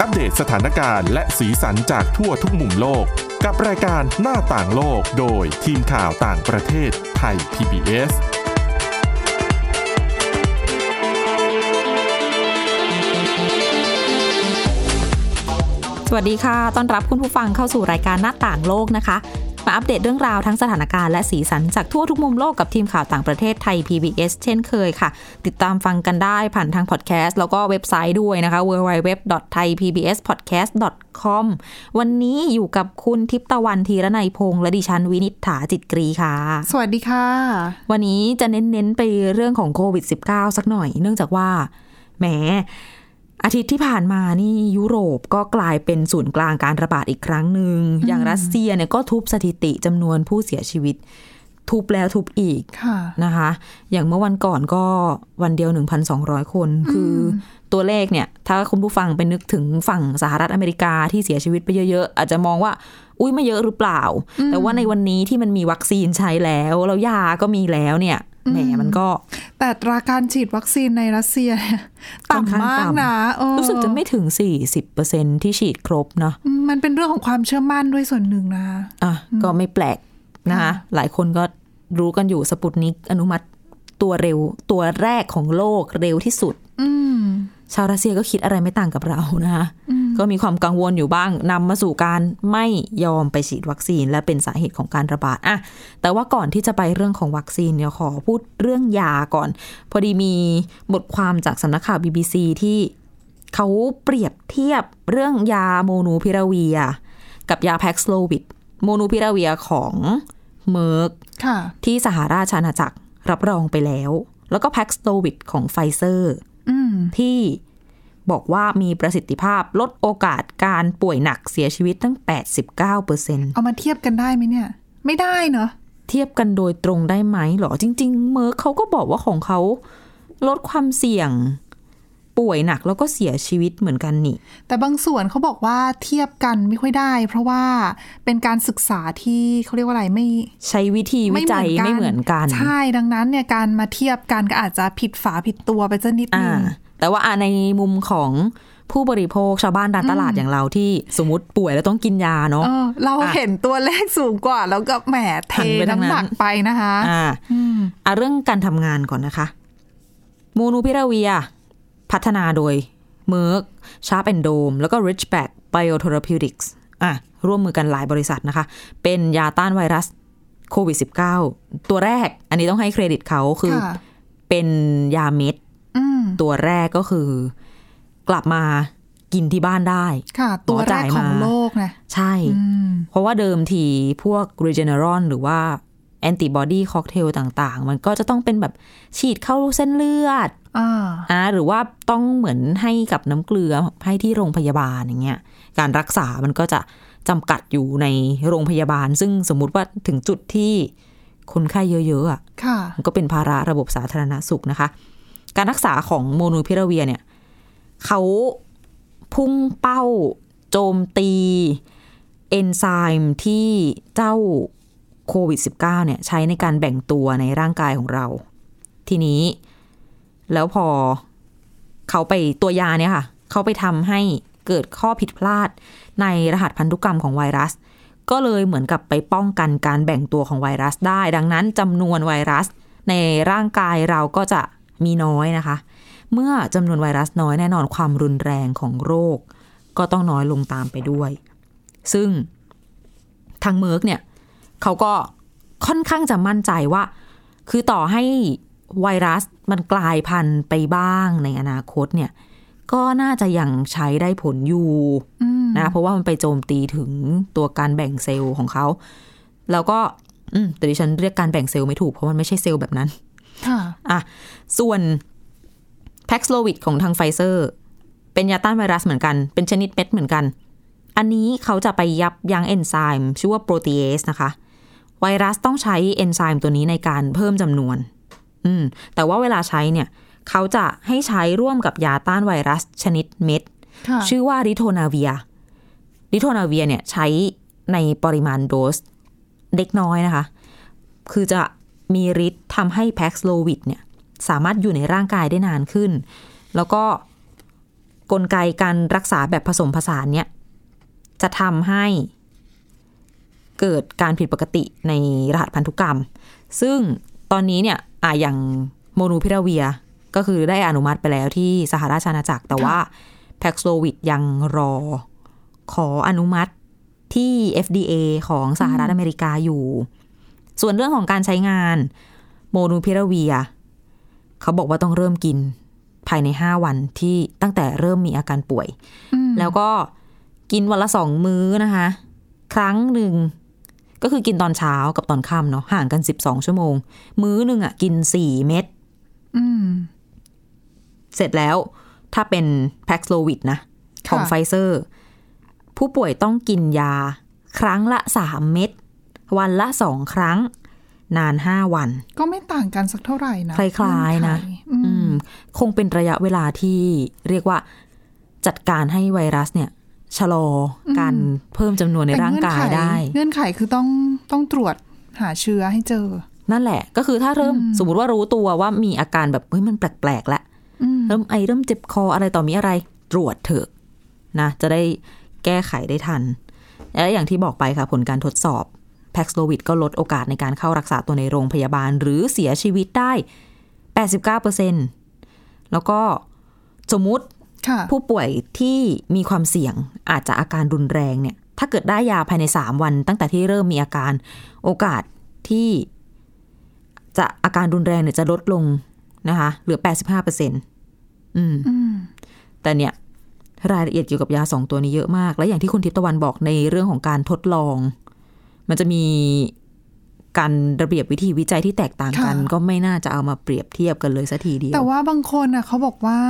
อัปเดตสถานการณ์และสีสันจากทั่วทุกมุมโลก กับรายการหน้าต่างโลกโดยทีมข่าวต่างประเทศไทย PBS สวัสดีค่ะ ต้อนรับคุณผู้ฟังเข้าสู่รายการหน้าต่างโลกนะคะ มาอัปเดตเรื่องราวทั้งสถานการณ์และสีสันจากทั่วทุกมุมโลกกับทีมข่าวต่างประเทศไทย PBS เช่นเคยค่ะ ติดตามฟังกันได้ผ่านทางพอดแคสต์แล้วก็เว็บไซต์ด้วยนะคะ www.thaipbspodcast.com วันนี้อยู่กับคุณทิพย์ตะวันธีรนัยพงษ์และดิฉันวินิษฐาจิตกรีค่ะ สวัสดีค่ะ วันนี้จะเน้นๆไปเรื่องของโควิด -19 สักหน่อย เนื่องจากว่าแหม อาทิตย์ที่ผ่านมานี่ยุโรปก็กลายเป็นศูนย์กลางการระบาดอีกครั้งหนึ่งอย่างรัสเซียเนี่ยก็ทุบสถิติจำนวนผู้เสียชีวิต ทุบแล้วทุบอีกค่ะนะคะ อย่างเมื่อวันก่อนก็วันเดียว 1,200 คน คือตัวเลขเนี่ย ถ้าคุณผู้ฟังไปนึกถึงฝั่งสหรัฐอเมริกาที่เสียชีวิตไปเยอะๆ อาจจะมองว่า อุ้ยไม่เยอะหรือเปล่า แต่ว่าในวันนี้ที่มันมีวัคซีนใช้แล้วแล้วยาก็มีแล้วเนี่ย แหมมันก็ แต่ตราการฉีดวัคซีนในรัสเซียเนี่ยค่อนข้างต่ำมากต่ำนะเออรู้สึกจะไม่ถึง 40%ที่ฉีดครบเนาะอืมมันเป็นเรื่องของความเชื่อมั่นด้วยส่วนหนึ่งนะอะก็ไม่แปลกนะคะหลายคนก็รู้กันอยู่สปุตนิกอนุมัติตัวเร็วตัวแรกของโลกเร็วที่สุดอืม ชาวรัสเซียก็คิดอะไรไม่ต่างกับเรานะคะก็มีความกังวลอยู่บ้างนำมาสู่การไม่ยอมไปฉีดวัคซีน และเป็นสาเหตุของการระบาดอะแต่ว่าก่อนที่จะไปเรื่องของวัคซีนเนี่ยขอพูดเรื่องยาก่อน พอดีมีบทความจากสำนักข่าว BBC ที่เขาเปรียบเทียบเรื่องยาโมลนูพิราเวียร์ กับยาแพกซ์โลวิดโมลนูพิราเวียร์ของเมอร์กค่ะที่สหราชอาณาจักรรับรองไปแล้ว แล้วก็แพกซ์โลวิดของไฟเซอร์อืม ที่บอกว่ามีประสิทธิภาพลดโอกาสการป่วยหนักเสียชีวิตตั้ง 89%เเอามาเทียบกันได้ไหมเนี่ย ไม่ได้เนอะทียบกันโดยตรงได้ไหมหรอ จริง ๆ เมอร์กเขาก็บอกว่าของเขาลดความเสี่ยง ป่วยหนักแล้วก็เสียชีวิตเหมือนกันนี่ แต่บางส่วนเขาบอกว่าเทียบกันไม่ค่อยได้ เพราะว่าเป็นการศึกษาที่เขาเรียกว่าอะไรไม่ใช้วิธีวิจัยไม่เหมือนกัน ใช่ดังนั้นเนี่ยการมาเทียบกันก็อาจจะผิดฝาผิดตัวไปสักนิดนึอ่างแต่ว่าอะในมุมของผู้บริโภคชาวบ้านร้านตลาดอย่างเราที่สมมติป่วยแล้วต้องกินยาเนาะเออเราอะเห็นตัวเลขสูงกว่า แล้วก็แหมเทหันไปทางนั้นน้ำหนักไปนะคะอ่าอืมอะเรื่องการทำงานก่อนนะคะ โมลนูพิราเวียร์ พัฒนาโดยเมอร์กชาร์ปแอนโดมแล้วก็ Richback Biotherapeutics อะร่วมมือกันหลายบริษัทนะคะ เป็นยาต้านไวรัสโควิด -19 ตัวแรก อันนี้ต้องให้เครดิตเขาคือค่ะเป็นยาเม็ดอืมตัวแรกก็คือกลับมากินที่บ้านได้ ค่ะ ตัวแรกของโลกนะ ใช่อืมเพราะว่าเดิมทีพวก Regeneron หรือว่า แอนติบอดีค็อกเทลต่างๆ มันก็จะต้องเป็นแบบฉีดเข้าเส้นเลือดอ่าอ่าหรือว่าต้องเหมือนให้กับน้ำเกลือให้ที่โรงพยาบาลอย่างเงี้ยการรักษามันก็จะจำกัดอยู่ในโรงพยาบาล ซึ่งสมมุติว่าถึงจุดที่คนไข้เยอะๆอะค่ะมันก็เป็นภาระระบบสาธารณสุขนะคะ การรักษาของโมนูพิราเวียเนี่ยเขาพุ่งเป้าโจมตีเอนไซม์ที่เจ้า โควิด -19 เนี่ยใช้ในการแบ่งตัวในร่างกายของเรา ทีนี้ แล้วพอเขาไปตัวยาเนี่ยค่ะ เขาไปทำให้เกิดข้อผิดพลาดในรหัสพันธุกรรมของไวรัส ก็เลยเหมือนกับไปป้องกันการแบ่งตัวของไวรัสได้ ดังนั้นจำนวนไวรัสในร่างกายเราก็จะมีน้อยนะคะ เมื่อจำนวนไวรัสน้อยแน่นอนความรุนแรงของโรค ก็ต้องน้อยลงตามไปด้วย ซึ่งทางเมอร์กเนี่ย เขาก็ค่อนข้างจะมั่นใจว่า คือต่อให้ไวรัสมันกลายพันธุ์ไปบ้างในอนาคตเนี่ย ก็น่าจะยังใช้ได้ผลอยู่อืมนะเพราะว่ามันไปโจมตีถึงตัวการแบ่งเซลล์ของเขา แล้วก็อืมแต่ดิฉันเรียกการแบ่งเซลล์ไม่ถูกเพราะมันไม่ใช่เซลล์แบบนั้นค่ะอะส่วนแพกซ์โลวิดของทางไฟเซอร์ เป็นยาต้านไวรัสเหมือนกัน เป็นชนิดเม็ดเหมือนกัน อันนี้เขาจะไปยับยั้งเอนไซม์ชื่อว่าโปรตีเอสนะคะ ไวรัสต้องใช้เอนไซม์ตัวนี้ในการเพิ่มจำนวน อืม แต่ว่าเวลาใช้เนี่ย เขาจะให้ใช้ร่วมกับยาต้านไวรัสชนิดเม็ดค่ะชื่อว่าริโทนาเวียร์ ริโทนาเวียเนี่ยใช้ในปริมาณโดสเล็กน้อยนะคะ คือจะมีฤทธิ์ทำให้แพ็กสโลวิดเนี่ย สามารถอยู่ในร่างกายได้นานขึ้น แล้วก็กลไกการรักษาแบบผสมผสานเนี่ย จะทำให้ เกิดการผิดปกติในรหัสพันธุกรรม ซึ่งตอนนี้เนี่ยอะอย่างโมนูพิราเวีย ก็คือได้อนุมัติไปแล้วที่สหราชอาณาจักร แต่ว่าแพ็กโซวิดยังรอ ขออนุมัติที่ FDA ของสหรัฐอเมริกาอยู่ ส่วนเรื่องของการใช้งานโมนูพิราเวีย เขาบอกว่าต้องเริ่มกินภายใน5วันที่ตั้งแต่เริ่มมีอาการป่วยอืมแล้วก็กินวันละสองมื้อนะคะ ครั้งหนึ่ง ก็คือกินตอนเช้ากับตอนค่ำเนาะห่างกัน12ชั่วโมง มื้อหนึ่งอะ กิน4เม็ดอืมเสร็จแล้ว ถ้าเป็นแพ็กโลวิดนะ ของค่ะไฟเซอร์ ผู้ป่วยต้องกินยา ครั้งละ3เม็ดวันละสองครั้ง นาน5วัน ก็ไม่ต่างกันสักเท่าไหร่นะคล้ายๆนะเงื่อไขอือืมมคงเป็นระยะเวลาที่เรียกว่าจัดการให้ไวรัสเนี่ย ชะลออการเพิ่มจำนวนในแต่ร่างกายเงื่อนขได้ เงื่อนไขคือต้องต้องตรวจหาเชื้อให้เจอ นั่นแหละ ก็คือถ้าเริ่มสมมติว่ารู้ตัวว่ามีอาการแบบเฮ้ยมันแปลกๆแล้วอืมเริ่มไอเริ่มเจ็บคออะไรต่อมีอะไรตรวจเถอะนะ จะได้แก้ไขได้ทัน และอย่างที่บอกไปค่ะผลการทดสอบแพ็กโลวิดก็ลดโอกาสในการเข้ารักษาตัวในโรงพยาบาล หรือเสียชีวิตได้ 89%แล้วก็สมมุติค่ะ ผู้ป่วยที่มีความเสี่ยงอาจจะอาการรุนแรงเนี่ย ถ้าเกิดได้ยาภายใน 3 วัน ตั้งแต่ที่เริ่มมีอาการโอกาสที่จะอาการรุนแรงเนี่ยจะลดลงนะคะ เหลือ 85%อืมอืมแต่เนี่ยรายละเอียดเกี่ยวกับยาสองตัวนี้เยอะมาก และอย่างที่คุณทิพย์ตะวันบอกในเรื่องของการทดลอง มันจะมีการระเบียบวิธีวิจัยที่แตกต่างกันค่ะก็ไม่น่าจะเอามาเปรียบเทียบกันเลยสัทีเดียวแต่ว่าบางคนน่ะเขาบอกว่า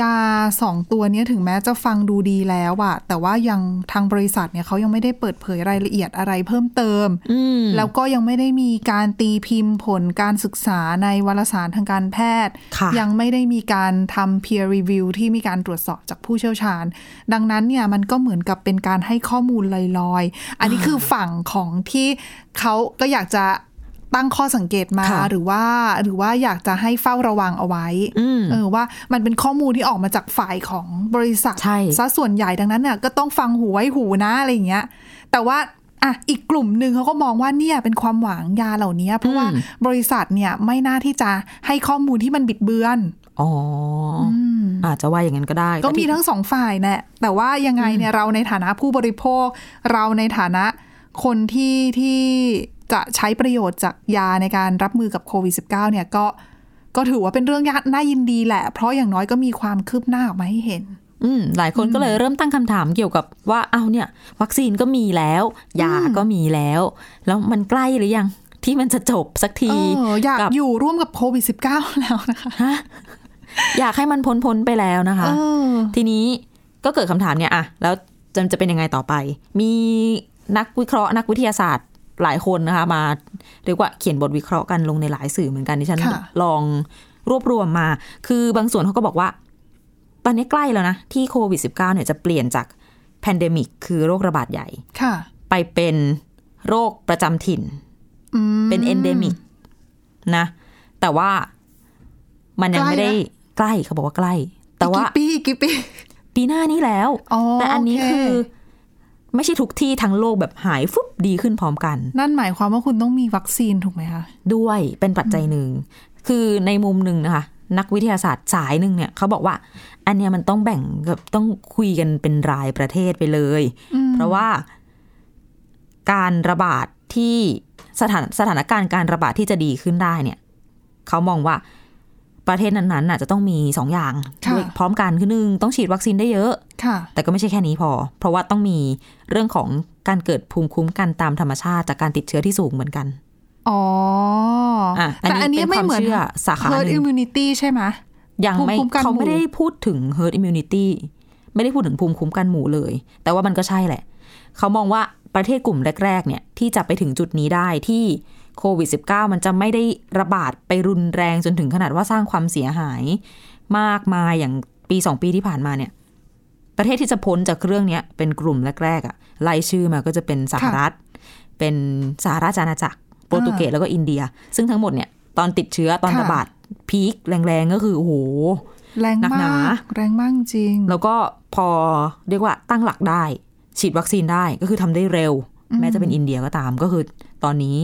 ยาสองตัวเนี้ยถึงแม้จะฟังดูดีแล้วอะแต่ว่ายังทางบริษัทเนี่ยเขายังไม่ได้เปิดเผยรายละเอียดอะไรเพิ่มเติมอืมแล้วก็ยังไม่ได้มีการตีพิมพ์ผลการศึกษาในวารสารทางการแพทย์ค่ะยังไม่ได้มีการทำ peer review ที่มีการตรวจสอบจากผู้เชี่ยวชาญ ดังนั้นเนี่ยมันก็เหมือนกับเป็นการให้ข้อมูลลอยๆ อันนี้คือฝั่งของที่เขาก็อยากจะ ตั้งข้อสังเกตมาค่ะหรือว่า หรือว่าอยากจะให้เฝ้าระวังเอาไว้อืมเออว่ามันเป็นข้อมูลที่ออกมาจากฝ่ายของบริษัทใช่ซะส่วนใหญ่ดังนั้นเนี่ยก็ต้องฟังหูไว้หูนะอะไรอย่างเงี้ย แต่ว่าอะอีกกลุ่มหนึ่งเขาก็มองว่าเนี่ยเป็นความหวังยาเหล่านี้เพราะว่าบริษัทเนี่ยไม่น่าที่จะให้ข้อมูลที่มันบิดเบือนอ๋ออมอาจจะว่าอย่างนั้นก็ได้ ก็มีแต่ที่ทั้งสองฝ่ายแหละแต่ว่ายังไงเนี่ยเราในฐานะผู้บริโภค เราในฐานะคนที่ที่ จะใช้ประโยชน์จากยาในการรับมือกับโควิด -19 เนี่ยก็ก็ถือว่าเป็นเรื่องน่ายินดีแหละ เพราะอย่างน้อยก็มีความคืบหน้าออกมาให้เห็น อืมหลายคนก็เลยเริ่มตั้งคำถามเกี่ยวกับว่าเอาเนี่ย วัคซีนก็มีแล้ว ยาก็มีแล้ว แล้วมันใกล้หรือยังที่มันจะจบสักทีเอออยากกับอยู่ร่วมกับโควิด -19 แล้วนะคะฮะอยากให้มันพ้นพ้นๆไปแล้วนะคะเออทีนี้ก็เกิดคำถามเนี่ยอะแล้วจะจะเป็นยังไงต่อไป มีนักวิเคราะห์นักวิทยาศาสตร์ หลายคนนะคะ มาเรียกว่าเขียนบทวิเคราะห์กันลงในหลายสื่อเหมือนกันที่ฉันค่ะลองรวบรวมมา คือบางส่วนเขาก็บอกว่า ตอนนี้ใกล้แล้วนะ ที่โควิด -19 เนี่ยจะเปลี่ยนจาก pandemic คือโรคระบาดใหญ่ค่ะไปเป็นโรคประจำถิ่นอืมเป็น endemicนะ แต่ว่ามันยังใกล้ไม่ได้นะใกล้เขาบอกว่าใกล้ แต่ว่าอีกกี่ปีอีกกี่ปี ปีหน้านี้แล้วอ๋อแต่อันนี้โอเคคือ ไม่ใช่ทุกที่ทั้งโลกแบบหายฟุบดีขึ้นพร้อมกัน นั่นหมายความว่าคุณต้องมีวัคซีนถูกไหมคะด้วยเป็นปัจจัยหนึ่ง คือในมุมหนึ่งนะคะ นักวิทยาศาสตร์สายหนึ่งเนี่ยเขาบอกว่า อันเนี้ยมันต้องแบ่งกับต้องคุยกันเป็นรายประเทศไปเลย เพราะว่าการระบาดที่สถานสถานการณ์การระบาดที่จะดีขึ้นได้เนี่ยเขามองว่า ประเทศนั้นๆน่ะจะต้องมีสองอย่างค่ะด้วยพร้อมกันคือหนึ่งต้องฉีดวัคซีนได้เยอะค่ะแต่ก็ไม่ใช่แค่นี้พอ เพราะว่าต้องมีเรื่องของการเกิดภูมิคุ้มกันตามธรรมชาติ จากการติดเชื้อที่สูงเหมือนกันอ๋ออะอันนี้แต่อันนี้เป็นไม่เหมือนความเชื่อสาขาหนึ่ง herd immunity ใช่ไหมยังไม่ภูมิคุ้มกันเขาหมู่ไม่ได้พูดถึง herd immunity ไม่ได้พูดถึงภูมิคุ้มกันหมู่เลย แต่ว่ามันก็ใช่แหละ เขามองว่าประเทศกลุ่มแรก ๆ เนี่ยที่จะไปถึงจุดนี้ได้ที่ โควิด -19 มันจะไม่ได้ระบาดไปรุนแรงจนถึงขนาดว่าสร้างความเสียหายมากมายอย่างปีสองปีที่ผ่านมาเนี่ย ประเทศที่จะพ้นจากเรื่องเนี้ยเป็นกลุ่มแรกๆอะ่ะไล่ชื่อมาก็จะเป็นสหรัฐ เป็นสหราชอาณาจักร โปรตุเกสแล้วก็อินเดีย ซึ่งทั้งหมดเนี่ยตอนติดเชื้อตอนค่ะระบาดพีคแรงๆก็คือโอ้โหแรงหนักหมานากแรงมากจริง แล้วก็พอเรียกว่าตั้งหลักได้ ฉีดวัคซีนได้ก็คือทำได้เร็ว แม้จะเป็นอินเดียก็ตามก็คือตอนนี้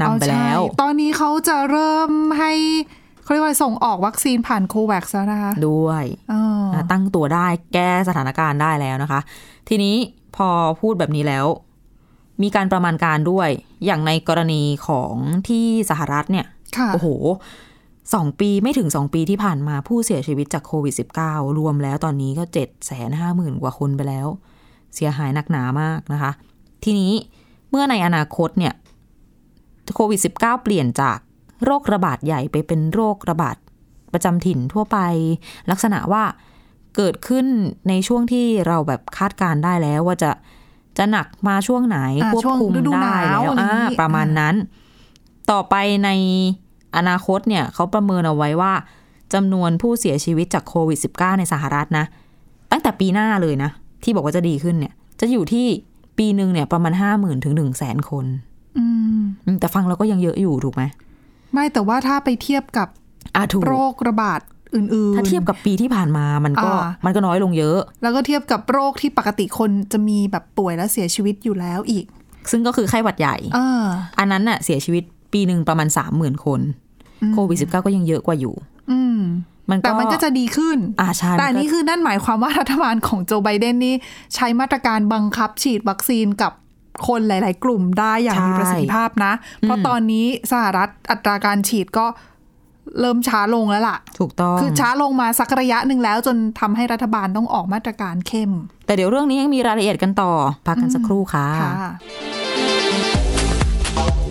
นำไปแล้วอ๋อใช่ตอนนี้เขาจะเริ่มให้เขาเรียกว่าส่งออกวัคซีนผ่านโควัคแล้วนะคะด้วยอ๋อนะตั้งตัวได้แก้สถานการณ์ได้แล้วนะคะ ทีนี้พอพูดแบบนี้แล้ว มีการประมาณการด้วย อย่างในกรณีของที่สหรัฐเนี่ยค่ะโอ้โหสองปีไม่ถึงสองปีที่ผ่านมาผู้เสียชีวิตจากโควิด -19 รวมแล้วตอนนี้ก็เจ็ดแสนห้าหมื่นกว่าคนไปแล้ว เสียหายหนักหนามากนะคะ ทีนี้เมื่อในอนาคตเนี่ย โควิด -19 เปลี่ยนจากโรคระบาดใหญ่ไปเป็นโรคระบาดประจำถิ่นทั่วไป ลักษณะว่าเกิดขึ้นในช่วงที่เราแบบคาดการณ์ได้แล้วว่าจะจะหนักมาช่วงไหนอ่าควบคุมช่วงฤดูได้หนาวแล้วอะไรออ่าย่างนี้ประมาณนั้น ต่อไปในอนาคตเนี่ยเขาประเมินเอาไว้ว่าจำนวนผู้เสียชีวิตจากโควิด -19 ในสหรัฐนะ ตั้งแต่ปีหน้าเลยนะ ที่บอกว่าจะดีขึ้นเนี่ย จะอยู่ที่ปีหนึ่งเนี่ยประมาณห้าหมื่นถึงหนึ่งแสนคนอืมอืม แต่ฟังเราก็ยังเยอะอยู่ถูกไหมไม่แต่ว่าถ้าไปเทียบกับอ่าถูกโรคระบาดอื่นๆ ถ้าเทียบกับปีที่ผ่านมามันก็อ่ามันก็น้อยลงเยอะ แล้วก็เทียบกับโรคที่ปกติคนจะมีแบบป่วยและเสียชีวิตอยู่แล้วอีก ซึ่งก็คือไข้หวัดใหญ่อ่าอันนั้นน่ะเสียชีวิตปีหนึ่งประมาณสามหมื่นคนโควิด -19 ก็ยังเยอะกว่าอยู่ อืมมันก็แต่มันก็จะดีขึ้นอ่าใช่แต่อันมันี้ก็คือนั่นหมายความว่ารัฐบาลของโจไบเดนนี่ใช้มาตรการบังคับฉีดวัคซีนกับ คนหลาย ๆ กลุ่มได้อย่างมีใช่ประสิทธิภาพนะ เพราะตอนนี้สหรัฐอัตราการฉีดก็เริ่มช้าลงแล้วล่ะ ถูกต้อง คือช้าลงมาสักระยะหนึ่งแล้ว จนทำให้รัฐบาลต้องออกมาตรการเข้ม แต่เดี๋ยวเรื่องนี้ยังมีรายละเอียดกันต่อ พักกันสักครู่ค่ะค่ะ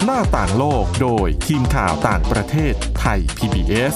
หน้าต่างโลกโดยทีมข่าวต่างประเทศไทย PBS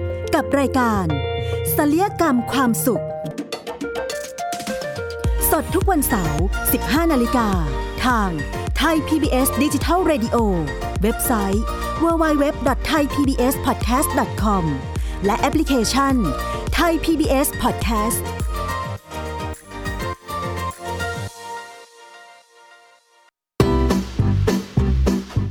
กับรายการศัลยกรรมความสุข สดทุกวันเสาร์ 15 นาฬิกา ทางไทย PBS Digital Radio เว็บไซต์ www.thaipbspodcast.com และแอปพลิเคชัน Thai PBS Podcast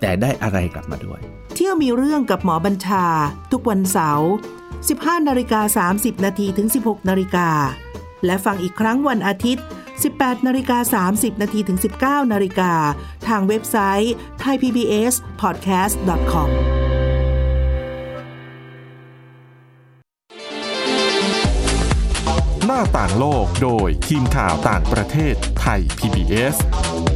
แต่ได้อะไรกลับมาด้วย เที่ยวมีเรื่องกับหมอบัญชา ทุกวันเสาร์ 15นาฬิกา30 นาทีถึง 16นาฬิกาและฟังอีกครั้งวันอาทิตย์ 18นาฬิกา30 นาทีถึง 19นาฬิกาทางเว็บไซต์ thaipbspodcast.com หน้าต่างโลกโดยทีมข่าวต่างประเทศไทย PBS ต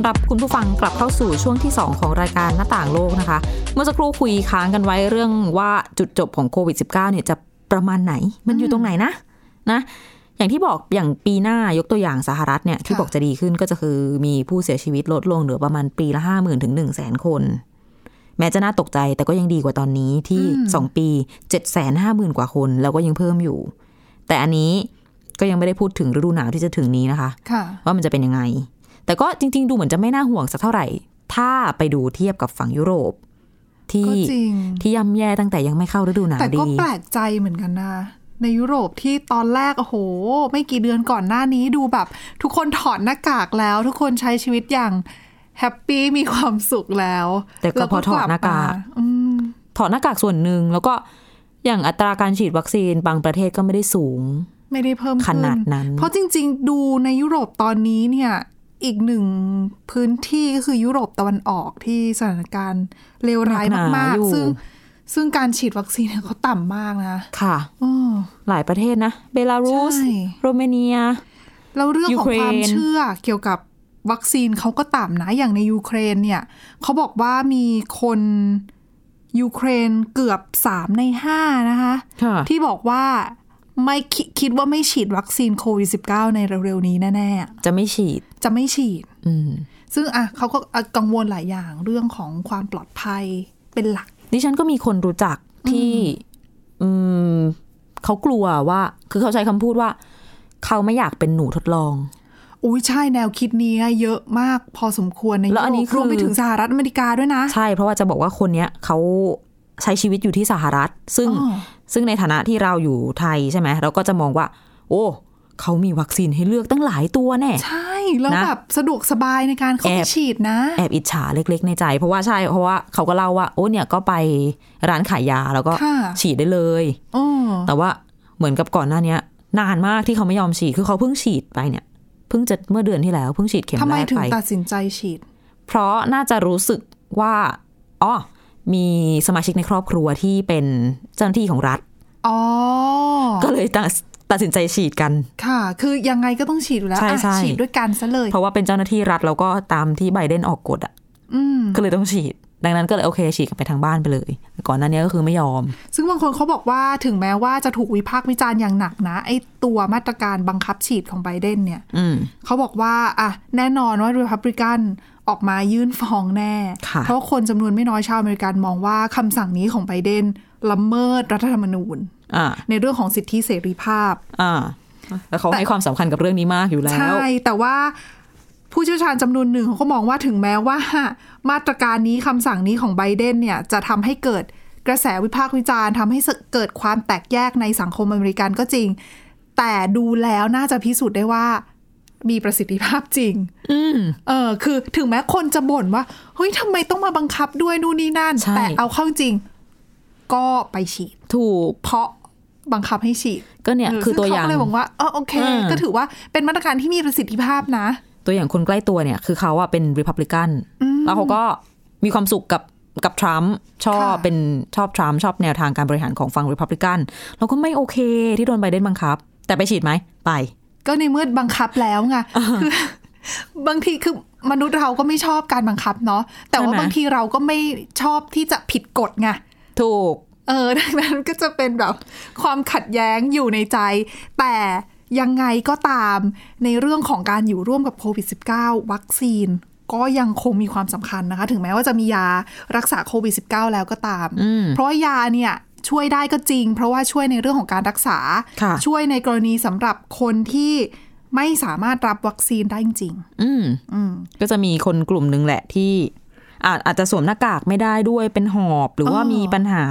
อนรับคุณผู้ฟังกลับเข้าสู่ช่วงที่ 2 ของรายการหน้าต่างโลกนะคะ เมื่อสักครู่คุยค้างกันไว้เรื่องว่าจุดจบของโควิด -19 เนี่ยจะประมาณไหน มันอยู่ตรงไหนนะนะอย่างที่บอกอย่างปีหน้ายกตัวอย่างสหรัฐเนี่ยที่บอกจะดีขึ้นก็จะคือมีผู้เสียชีวิตลดลงเหลือประมาณปีละห้าหมื่นถึงหนึ่งแสนคน แม้จะน่าตกใจแต่ก็ยังดีกว่าตอนนี้ที่สองปีเจ็ดแสนห้าหมื่นกว่าคน แล้วก็ยังเพิ่มอยู่ แต่อันนี้ก็ยังไม่ได้พูดถึงฤดูหนาวที่จะถึงนี้นะคะค่ะว่ามันจะเป็นยังไง แต่ก็จริง ๆ ดูเหมือนจะไม่น่าห่วงสักเท่าไหร่ ถ้าไปดูเทียบกับฝั่งยุโรป ที่ก็จริงที่ย่ำแย่ตั้งแต่ยังไม่เข้าฤดูหนาวแต่ก็ดีแปลกใจเหมือนกันนะในยุโรปที่ตอนแรก โอ้โห ไม่กี่เดือนก่อนหน้านี้ดูแบบ ทุกคนถอดหน้ากากแล้ว ทุกคนใช้ชีวิตอย่างแฮปปี้มีความสุขแล้ว แต่ก็พอถอดหน้ากากลับมอืมถอดหน้ากากส่วนหนึ่งแล้วก็อย่างอัตราการฉีดวัคซีนบางประเทศก็ไม่ได้สูง ไม่ได้เพิ่มขขึ้นนาดนั้น เพราะจริง ๆ ดูในยุโรปตอนนี้เนี่ย อีกหนึ่งพื้นที่ก็คือยุโรปตะวันออกที่สถานการณ์เลวร้ายหนักหนามากอยู่ๆซึ่งซึ่งการฉีดวัคซีนเนี่ยเขาต่ำมากนะ ค่ะอ้อหลายประเทศนะ เบลารุสใช่โรมาเนีย แล้วเรื่องของยูเครนความเชื่อเกี่ยวกับวัคซีนเขาก็ต่ำนะ อย่างในยูเครนเนี่ยเขาบอกว่ามีคนยูเครนเกือบสามในห้านะคะค่ะที่บอกว่า ไม่คิดคิดว่าไม่ฉีดวัคซีนโควิด -19 ในเร็วๆนี้แน่จะไม่ฉีดๆจะไม่ฉีด อืมซึ่งอะเขาก็อะกังวลหลายอย่างเรื่องของความปลอดภัยเป็นหลัก ดิฉันก็มีคนรู้จักที่ อืมเขากลัวว่า คือเขาใช้คำพูดว่า เขาไม่อยากเป็นหนูทดลองอุ้ยใช่แนวคิดนี้เยอะมากพอสมควรในแล้วอันนี้ยุโรปรวมไปคือถึงสหรัฐอเมริกาด้วยนะ ใช่เพราะว่าจะบอกว่าคนเนี้ยเขาใช้ชีวิตอยู่ที่สหรัฐ ซึ่งอ๋อ ซึ่งในฐานะที่เราอยู่ไทยใช่ไหมเราก็จะมองว่า โอ้เขามีวัคซีนให้เลือกตั้งหลายตัวแน่ ใช่ แล้วนะแบบสะดวกสบายในการเข้าไปแอบฉีดนะ แอบอิจฉาเล็กๆ ในใจ เพราะว่าใช่ เพราะว่าเขาก็เล่าว่า โอ้เนี่ยก็ไปร้านขายยาแล้วก็ค่ะฉีดได้เลยอ๋อแต่ว่าเหมือนกับก่อนหน้าเนี้ยนานมากที่เขาไม่ยอมฉีด คือเขาเพิ่งฉีดไปเนี่ย เพิ่งจะเมื่อเดือนที่แล้วเพิ่งฉีดเข็มทำไมแรกถึงไปตัดสินใจฉีด เพราะน่าจะรู้สึกว่า อ๋อ มีสมาชิกในครอบครัวที่เป็นเจ้าหน้าที่ของรัฐอ๋อก็เลยตัดตัดสินใจฉีดกัน ค่ะ คือยังไงก็ต้องฉีดอยู่แล้วใช่อะใช่ฉีดด้วยกันซะเลย เพราะว่าเป็นเจ้าหน้าที่รัฐแล้วก็ตามที่ไบเดนออกกฎอะอืมก็เลยต้องฉีด ดังนั้นก็เลยโอเคฉีดกันไปทางบ้านไปเลยแต่ก่อนหน้านี้ก็คือไม่ยอม ซึ่งบางคนเขาบอกว่าถึงแม้ว่าจะถูกวิพากษ์วิจารณ์อย่างหนักนะ ไอ้ตัวมาตรการบังคับฉีดของไบเดนเนี่ยอืมเขาบอกว่าอะแน่นอนว่ารีพับลิกัน ออกมายื่นฟ้องแน่ค่ะเพราะคนจำนวนไม่น้อยชาวอเมริกันมองว่าคำสั่งนี้ของไบเดนละเมิดรัฐธรรมนูญอ่าในเรื่องของสิทธิเสรีภาพอ่าแล้วเขาให้ความสำคัญกับเรื่องนี้มากอยู่แล้ว ใช่ แต่ว่าผู้เชี่ยวชาญจำนวนหนึ่งเขาก็มองว่าถึงแม้ว่า มาตรการนี้คำสั่งนี้ของไบเดนเนี่ยจะทำให้เกิดกระแสวิพากษ์วิจารณ์ทำให้เกิดความแตกแยกในสังคมอเมริกันก็จริง แต่ดูแล้วน่าจะพิสูจน์ได้ว่า มีประสิทธิภาพจริงอืมเออ คือถึงแม้คนจะบ่นว่า เฮ้ยทำไมต้องมาบังคับด้วยนู่นนี่นั่นใช่แต่เอาเข้าจริง ก็ไปฉีด ถูก เพราะบังคับให้ฉีด ก็เนี่ย คือตัวอย่างซึ่เขก็เลยบอกว่าอ๋อโอเคอืมก็ถือว่าเป็นมาตรการที่มีประสิทธิภาพนะ ตัวอย่างคนใกล้ตัวเนี่ย คือเขาอะเป็นริพับลิกัน แล้วเขาก็มีความสุขกับกับทรัมป์ชอบค่ะเป็นชอบทรัมป์ชอบแนวทางการบริหารของฝั่งริพับลิกัน แล้วก็ไม่โอเคที่โดนไบเดนบังคับ แต่ไปฉีดไหมไป ก็ในเมื่อบังคับแล้วไงคือบางทีคือมนุษย์เราก็ไม่ชอบการบังคับเนาะแต่ว่าใช่ไหมบางทีเราก็ไม่ชอบที่จะผิดกฎไงถูก เออดังนั้นก็จะเป็นแบบความขัดแย้งอยู่ในใจ แต่ยังไงก็ตามในเรื่องของการอยู่ร่วมกับโควิด -19 วัคซีน ก็ยังคงมีความสำคัญนะคะ ถึงแม้ว่าจะมียารักษาโควิด -19 แล้วก็ตามอืมเพราะว่ายาเนี่ย ช่วยได้ก็จริง เพราะว่าช่วยในเรื่องของการรักษาค่ะช่วยในกรณีสำหรับคนที่ไม่สามารถรับวัคซีนได้จริงอืมๆอืมก็จะมีคนกลุ่มหนึ่งแหละที่อาจอาจจะสวมหน้ากากไม่ได้ด้วยเป็นหอบ หรือว่าอ๋อมีปัญหา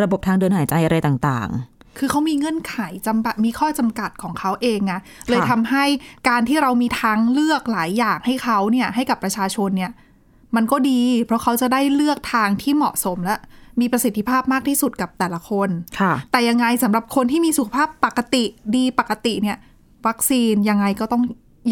ระบบทางเดินหายใจอะไรต่างคือเขามีเงื่อนไขจำกัดมีข้อจำกัดของเขาเองไงเลยทำให้การที่เรามีทางเลือกหลายอย่างให้เขาเนี่ยให้กับประชาชนเนี่ย มันก็ดี เพราะเขาจะได้เลือกทางที่เหมาะสมและ มีประสิทธิภาพมากที่สุดกับแต่ละคนๆค่ะ แต่ยังไงสำหรับคนที่มีสุขภาพปกติดีปกติเนี่ย วัคซีนยังไงก็ต้อง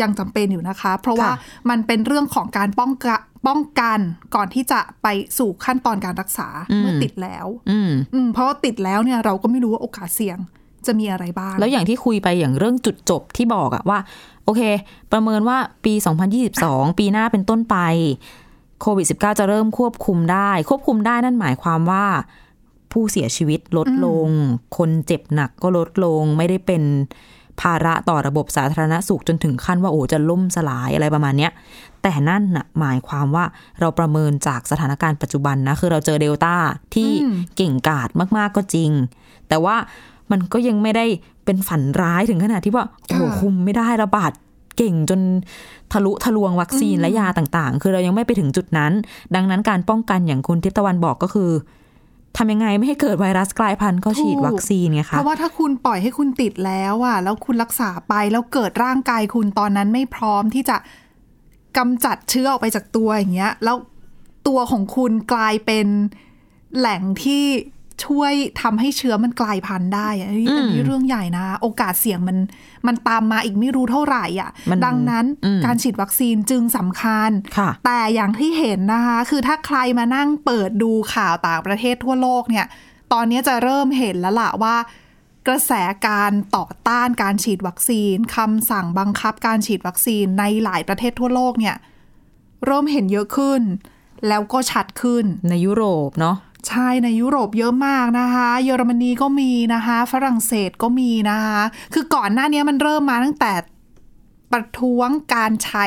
ยังจำเป็นอยู่นะคะ เพราะว่าค่ะ มันเป็นเรื่องของการป้องกันป้องกันก่อนที่จะไปสู่ขั้นตอนการรักษาเมื่อติดแล้ว อืม อืมเพราะว่าติดแล้วเนี่ยเราก็ไม่รู้ว่าโอกาสเสี่ยงจะมีอะไรบ้าง แล้วอย่างที่คุยไปอย่างเรื่องจุดจบที่บอกอะว่า โอเค ประเมินว่าปี 2022 ปีหน้าเป็นต้นไป โควิด -19 จะเริ่มควบคุมได้ ควบคุมได้นั่นหมายความว่า ผู้เสียชีวิตลดลง คนเจ็บหนักก็ลดลง ไม่ได้เป็นภาระต่อระบบสาธารณสุขจนถึงขั้นว่าโอ้จะล่มสลายอะไรประมาณเนี้ย แต่นั่นน่ะหมายความว่าเราประเมินจากสถานการณ์ปัจจุบันนะ คือเราเจอเดลต้าที่เก่งกาจมากๆก็จริง แต่ว่ามันก็ยังไม่ได้เป็นฝันร้ายถึงขนาดที่ว่าโอ้คุมไม่ได้ระบาด เก่งจนทะลุทะลวงวัคซีนและยาต่างๆ คือเรายังไม่ไปถึงจุดนั้น ดังนั้นการป้องกันอย่างคุณทิพย์ตะวันบอกก็คือทำยังไงไม่ให้เกิดไวรัสกลายพันธุ์ก็ฉีดวัคซีนไงเพคะราะว่าถ้าคุณปล่อยให้คุณติดแล้วอะแล้วคุณรักษาไปแล้วเกิดร่างกายคุณตอนนั้นไม่พร้อมที่จะกำจัดเชื้อออกไปจากตัวอย่างเงี้ย แล้วตัวของคุณกลายเป็นแหล่งที่ ช่วยทำให้เชื้อมันกลายพันธุ์ได้อะอันนี้อืมอันนี้เรื่องใหญ่นะ โอกาสเสี่ยงมันมันตามมาอีกไม่รู้เท่าไหร่อะมันดังนั้นอืมการฉีดวัคซีนจึงสำคัญค่ะแต่อย่างที่เห็นนะคะ คือถ้าใครมานั่งเปิดดูข่าวต่างประเทศทั่วโลกเนี่ย ตอนนี้จะเริ่มเห็นแล้วล่ะว่ากระแสการต่อต้านการฉีดวัคซีนคำสั่งบังคับการฉีดวัคซีนในหลายประเทศทั่วโลกเนี่ยเริ่มเห็นเยอะขึ้น แล้วก็ชัดขึ้นในยุโรปเนาะ ใช่ในยุโรปเยอะมากนะคะ เยอรมนีก็มีนะคะ ฝรั่งเศสก็มีนะคะ คือก่อนหน้านี้มันเริ่มมาตั้งแต่ประท้วงการใช้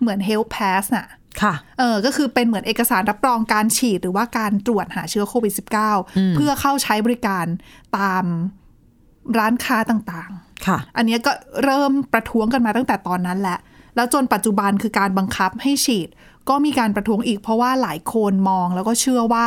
เหมือน Health Pass น่ะค่ะเออก็คือเป็นเหมือนเอกสารรับรองการฉีดหรือว่าการตรวจหาเชื้อโควิด -19 เพื่อเข้าใช้บริการตามร้านค้าต่างๆ ค่ะ อันเนี้ยก็เริ่มประท้วงกันมาตั้งแต่ตอนนั้นแหละ แล้วจนปัจจุบันคือการบังคับให้ฉีด ก็มีการประท้วงอีกเพราะว่าหลายคนมองแล้วก็เชื่อว่า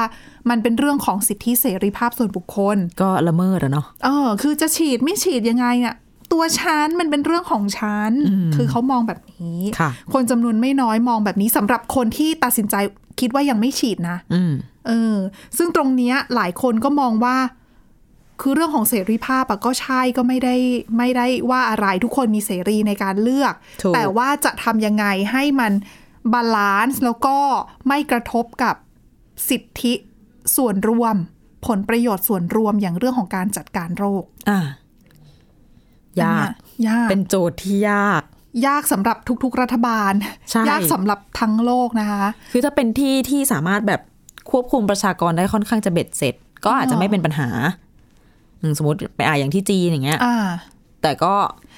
มันเป็นเรื่องของสิทธิเสรีภาพส่วนบุคคล ก็ละเมิดอะเนาะเออ คือจะฉีดไม่ฉีดยังไงเนี่ยตัวฉันมันเป็นเรื่องของฉันคือเขามองแบบนี้ค่ะคนจำนวนไม่น้อยมองแบบนี้สำหรับคนที่ตัดสินใจคิดว่ายังไม่ฉีดนะอืมเออ ซึ่งตรงเนี้ยหลายคนก็มองว่า คือเรื่องของเสรีภาพอะก็ใช่ก็ไม่ได้ไม่ได้ว่าอะไรทุกคนมีเสรีในการเลือกถูกแต่ว่าจะทำยังไงให้มัน balance แล้วก็ไม่กระทบกับสิทธิส่วนรวม ผลประโยชน์ส่วนรวมอย่างเรื่องของการจัดการโรคอะยากอันเนี้ยยาก เป็นโจทย์ที่ยาก ยากสำหรับทุก ๆ รัฐบาลใช่ยากสำหรับทั้งโลกนะคะ คือถ้าเป็นที่ที่สามารถแบบควบคุมประชากรได้ค่อนข้างจะเบ็ดเสร็จ ก็อาจจะไม่เป็นปัญหาอืมสมมติไปอ่าอย่างที่จีนอย่างเงี้ยอ่าแต่ก็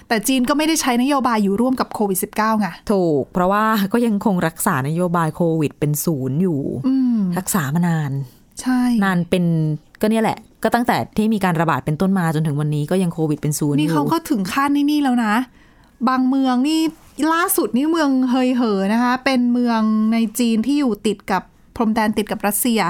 แต่จีนก็ไม่ได้ใช้นโยบายอยู่ร่วมกับโควิด -19 ไงถูก เพราะว่าก็ยังคงรักษานโยบายโควิด เป็นศูนย์อยู่อืมรักษามานาน ใช่ นานเป็นก็เนี่ยแหละ ก็ตั้งแต่ที่มีการระบาดเป็นต้นมาจนถึงวันนี้ก็ยังโควิดเป็นศูนย์อนี่ยู่เขาก็ถึงขั้นนี่นี่แล้วนะ บางเมืองนี่ล่าสุดนี่เมืองเฮยเหอนะคะ เป็นเมืองในจีนที่อยู่ติดกับ พรมแดนติดกับรัสเซีย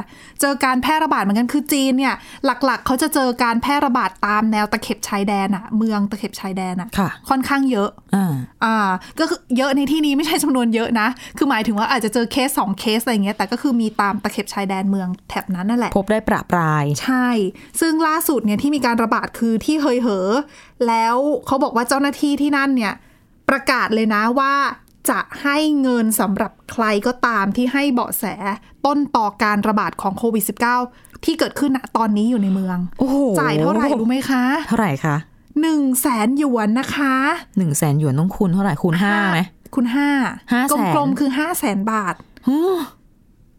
เจอการแพร่ระบาดเหมือนกันคือจีนเนี่ย หลักๆ เขาจะเจอการแพร่ระบาดตามแนวตะเข็บชายแดนอะเมืองตะเข็บชายแดนอะค่ะค่อนข้างเยอะอ่าอ่าก็คือเยอะในที่นี้ไม่ใช่จำนวนเยอะนะ คือหมายถึงว่าอาจจะเจอเคสสองเคสอะไรเงี้ยแต่ก็คือมีตามตะเข็บชายแดนเมืองแถบนั้นนั่นแหละพบได้ประปรายใช่ ซึ่งล่าสุดเนี่ยที่มีการระบาดคือที่เฮยเหอ แล้วเขาบอกว่าเจ้าหน้าที่ที่นั่นเนี่ยประกาศเลยนะว่า จะให้เงินสำหรับใครก็ตามที่ให้เบาะแสต้นต่อการระบาดของโควิด -19 ที่เกิดขึ้นณตอนนี้อยู่ในเมืองโอ้โหจ่ายเท่าไหร่รู้ไหมคะ เท่าไหร่คะหนึ่งแสนหยวนนะคะหนึ่งแสนหยวนต้องคูณเท่าไหร่คูณห้าไหมคุณห้าห้าแสนกลมๆคือห้าแสนบาท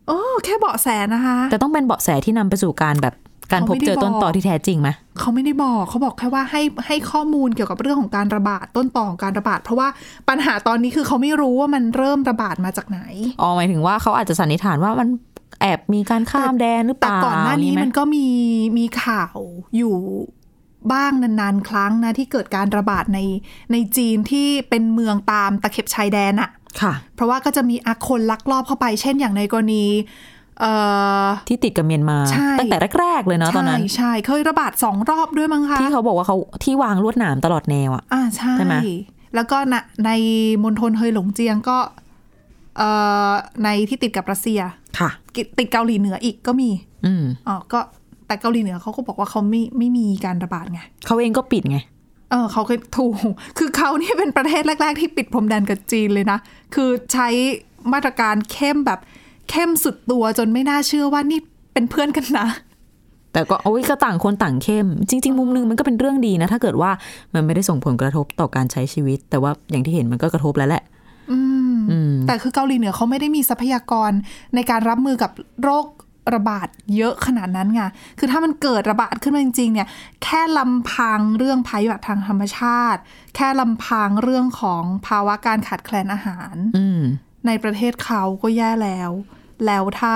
โอ้แค่เบาะแสนะคะ แต่ต้องเป็นเบาะแสที่นำไปสู่การแบบการพบเจอต้นต่อที่แท้จริงไหม เขาไม่ได้บอกเขาบอกแค่ว่าให้ให้ข้อมูลเกี่ยวกับเรื่องของการระบาดต้นต่อของการระบาด เพราะว่าปัญหาตอนนี้คือเขาไม่รู้ว่ามันเริ่มระบาดมาจากไหนอ๋อหมายถึงว่าเขาอาจจะสันนิษฐานว่ามันแอบมีการข้ามแดนหรือเปแต่ล่าก่อนหน้านี้ไหมันก็มีมีข่าวอยู่บ้างนานๆ ครั้งนะที่เกิดการระบาดในในจีนที่เป็นเมืองตามตะเข็บชายแดนอะค่ะ เพราะว่าก็จะมีอาคนลักลอบเข้าไป เช่นอย่างในกรณีเอ่อ ที่ติดกับเมียนมาใช่ตั้งแต่แรก ๆ เลยเนาะตอนนั้นใช่ใช่เคยระบาดสองรอบด้วยมั้งคะ ที่เขาบอกว่าเขาที่วางลวดหนามตลอดแนวอะอ่าใช่ใช่ไหมแล้วก็นะในมณฑลเฮยหลงเจียงก็เอ่อในที่ติดกับรัสเซียค่ะ ติดเกาหลีเหนืออีกก็มี อืมอ๋อก็แต่เกาหลีเหนือเขาก็บอกว่าเขาไม่ไม่มีการระบาดไงเขาเองก็ปิดไงเออเขาเคยถูก คือเขานี่เป็นประเทศแรก ๆ ที่ปิดพรมแดนกับจีนเลยนะ คือใช้มาตรการเข้มแบบ เข้มสุดตัวจนไม่น่าเชื่อว่านี่เป็นเพื่อนกันนะ แต่ก็โอ้ยก็ต่างคนต่างเข้ม จริง ๆ มุมนึงมันก็เป็นเรื่องดีนะ ถ้าเกิดว่ามันไม่ได้ส่งผลกระทบต่อการใช้ชีวิต แต่ว่าอย่างที่เห็นมันก็กระทบแล้วแหละอืมอืมแต่คือเกาหลีเหนือเขาไม่ได้มีทรัพยากรในการรับมือกับโรคระบาดเยอะขนาดนั้นไง คือถ้ามันเกิดระบาดขึ้นมาจริงๆเนี่ย แค่ลำพังเรื่องภัยพิบัติทางธรรมชาติ แค่ลำพังเรื่องของภาวะการขาดแคลนอาหารอืมในประเทศเขาก็แย่แล้ว แล้วถ้า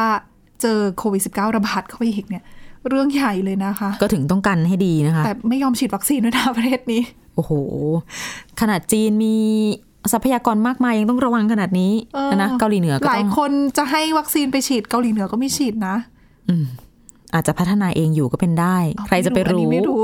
เจอโควิด -19 ระบาดเข้าไปอีกเนี่ย เรื่องใหญ่เลยนะคะ ก็ถึงต้องกันให้ดีนะคะ แต่ไม่ยอมฉีดวัคซีนด้วยนะประเทศนี้ โอ้โห ขนาดจีนมีทรัพยากรมากมายยังต้องระวังขนาดนี้เออนะเกาหลีเหนือก็หลาต้ยองคนจะให้วัคซีนไปฉีดเกาหลีเหนือก็ไม่ฉีดนะ อาจจะพัฒนาเองอยู่ก็เป็นได้ ใครจะไปอันนี้รู้ไม่รู้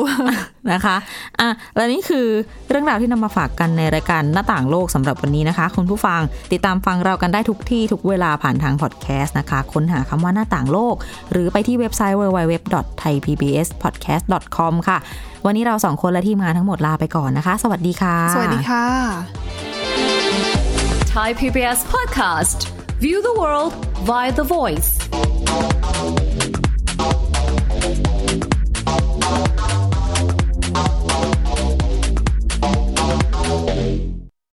นะคะอะและนี่คือเรื่องราวที่นำมาฝากกันในรายการหน้าต่างโลกสำหรับวันนี้นะคะ คุณผู้ฟังติดตามฟังเรากันได้ทุกที่ทุกเวลาผ่านทางพอดแคสต์นะคะ ค้นหาคำว่าหน้าต่างโลก หรือไปที่เว็บไซต์ www.thaipbspodcast.com ค่ะ วันนี้เราสองคนและทีมงานทั้งหมดลาไปก่อนนะคะ สวัสดีค่ะ สวัสดีค่ะ Thai PBS podcast. View the world via the voice.